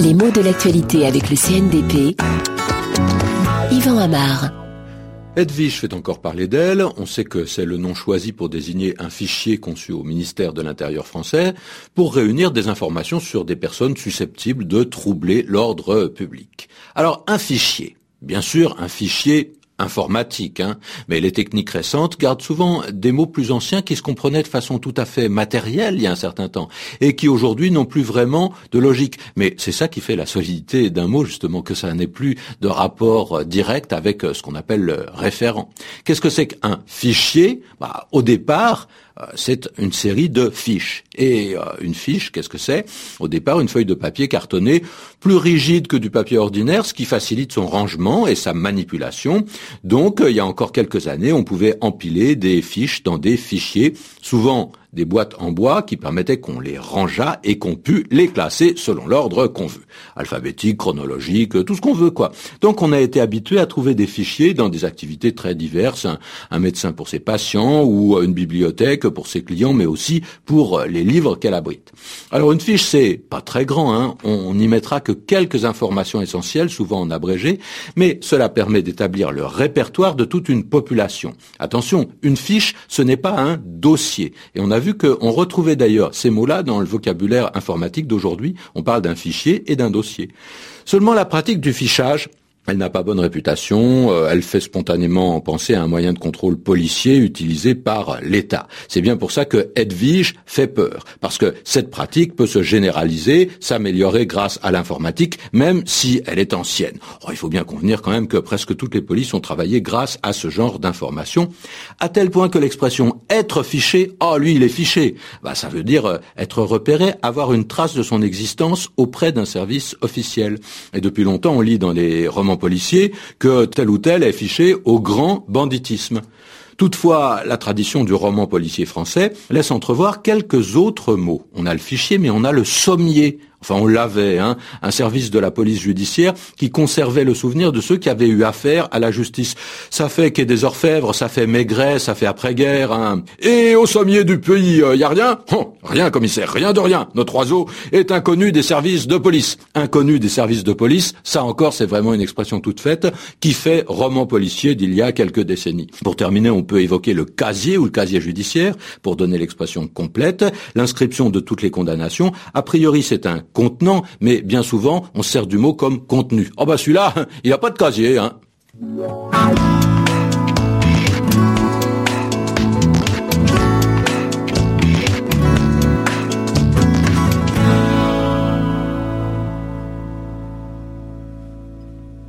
Les mots de l'actualité avec le CNDP. Yvan Amar. Edwige fait encore parler d'elle. On sait que c'est le nom choisi pour désigner un fichier conçu au ministère de l'Intérieur français pour réunir des informations sur des personnes susceptibles de troubler l'ordre public. Alors, un fichier. Bien sûr, un fichier informatique, hein. mais les techniques récentes gardent souvent des mots plus anciens qui se comprenaient de façon tout à fait matérielle il y a un certain temps, et qui aujourd'hui n'ont plus vraiment de logique. Mais c'est ça qui fait la solidité d'un mot, justement, que ça n'ait plus de rapport direct avec ce qu'on appelle le référent. Qu'est-ce que c'est qu'un fichier? Bah, Au départ, euh, c'est une série de fiches. Et euh, une fiche, qu'est-ce que c'est? Au départ, une feuille de papier cartonné, plus rigide que du papier ordinaire, ce qui facilite son rangement et sa manipulation. Donc, euh, il y a encore quelques années, on pouvait empiler des fiches dans des fichiers, souvent des boîtes en bois qui permettaient qu'on les rangeât et qu'on pût les classer selon l'ordre qu'on veut. Alphabétique, chronologique, tout ce qu'on veut, quoi. Donc on a été habitué à trouver des fichiers dans des activités très diverses, un, médecin pour ses patients ou une bibliothèque pour ses clients, mais aussi pour les livres qu'elle abrite. Alors une fiche, c'est pas très grand, hein. on n'y mettra que quelques informations essentielles, souvent en abrégé, mais cela permet d'établir le répertoire de toute une population. Attention, une fiche, ce n'est pas un dossier. Et on a vu qu'on retrouvait d'ailleurs ces mots-là dans le vocabulaire informatique d'aujourd'hui. On parle d'un fichier et d'un dossier. Seulement la pratique du fichage elle n'a pas bonne réputation, euh, elle fait spontanément penser à un moyen de contrôle policier utilisé par l'État. C'est bien pour ça que Edwige fait peur, parce que cette pratique peut se généraliser, s'améliorer grâce à l'informatique, même si elle est ancienne. Oh, il faut bien convenir quand même que presque toutes les polices ont travaillé grâce à ce genre d'informations, à tel point que l'expression être fiché, oh lui il est fiché, bah, ça veut dire euh, être repéré, avoir une trace de son existence auprès d'un service officiel. Et depuis longtemps on lit dans les romans policier que tel ou tel est fiché au grand banditisme. Toutefois, la tradition du roman policier français laisse entrevoir quelques autres mots. On a le fichier, mais on a le sommier enfin on l'avait, hein, un service de la police judiciaire qui conservait le souvenir de ceux qui avaient eu affaire à la justice. Ça fait qu'est des orfèvres, ça fait Maigret, ça fait après-guerre. Hein. Et au sommier du pays, il euh, y a rien oh, Rien, commissaire, rien de rien. Notre oiseau est inconnu des services de police. Inconnu des services de police, ça encore c'est vraiment une expression toute faite qui fait roman policier d'il y a quelques décennies. Pour terminer, on peut évoquer le casier ou le casier judiciaire pour donner l'expression complète, l'inscription de toutes les condamnations. A priori, c'est un contenant, mais bien souvent, on sert du mot comme contenu. Oh bah celui-là, il n'a pas de casier. Hein.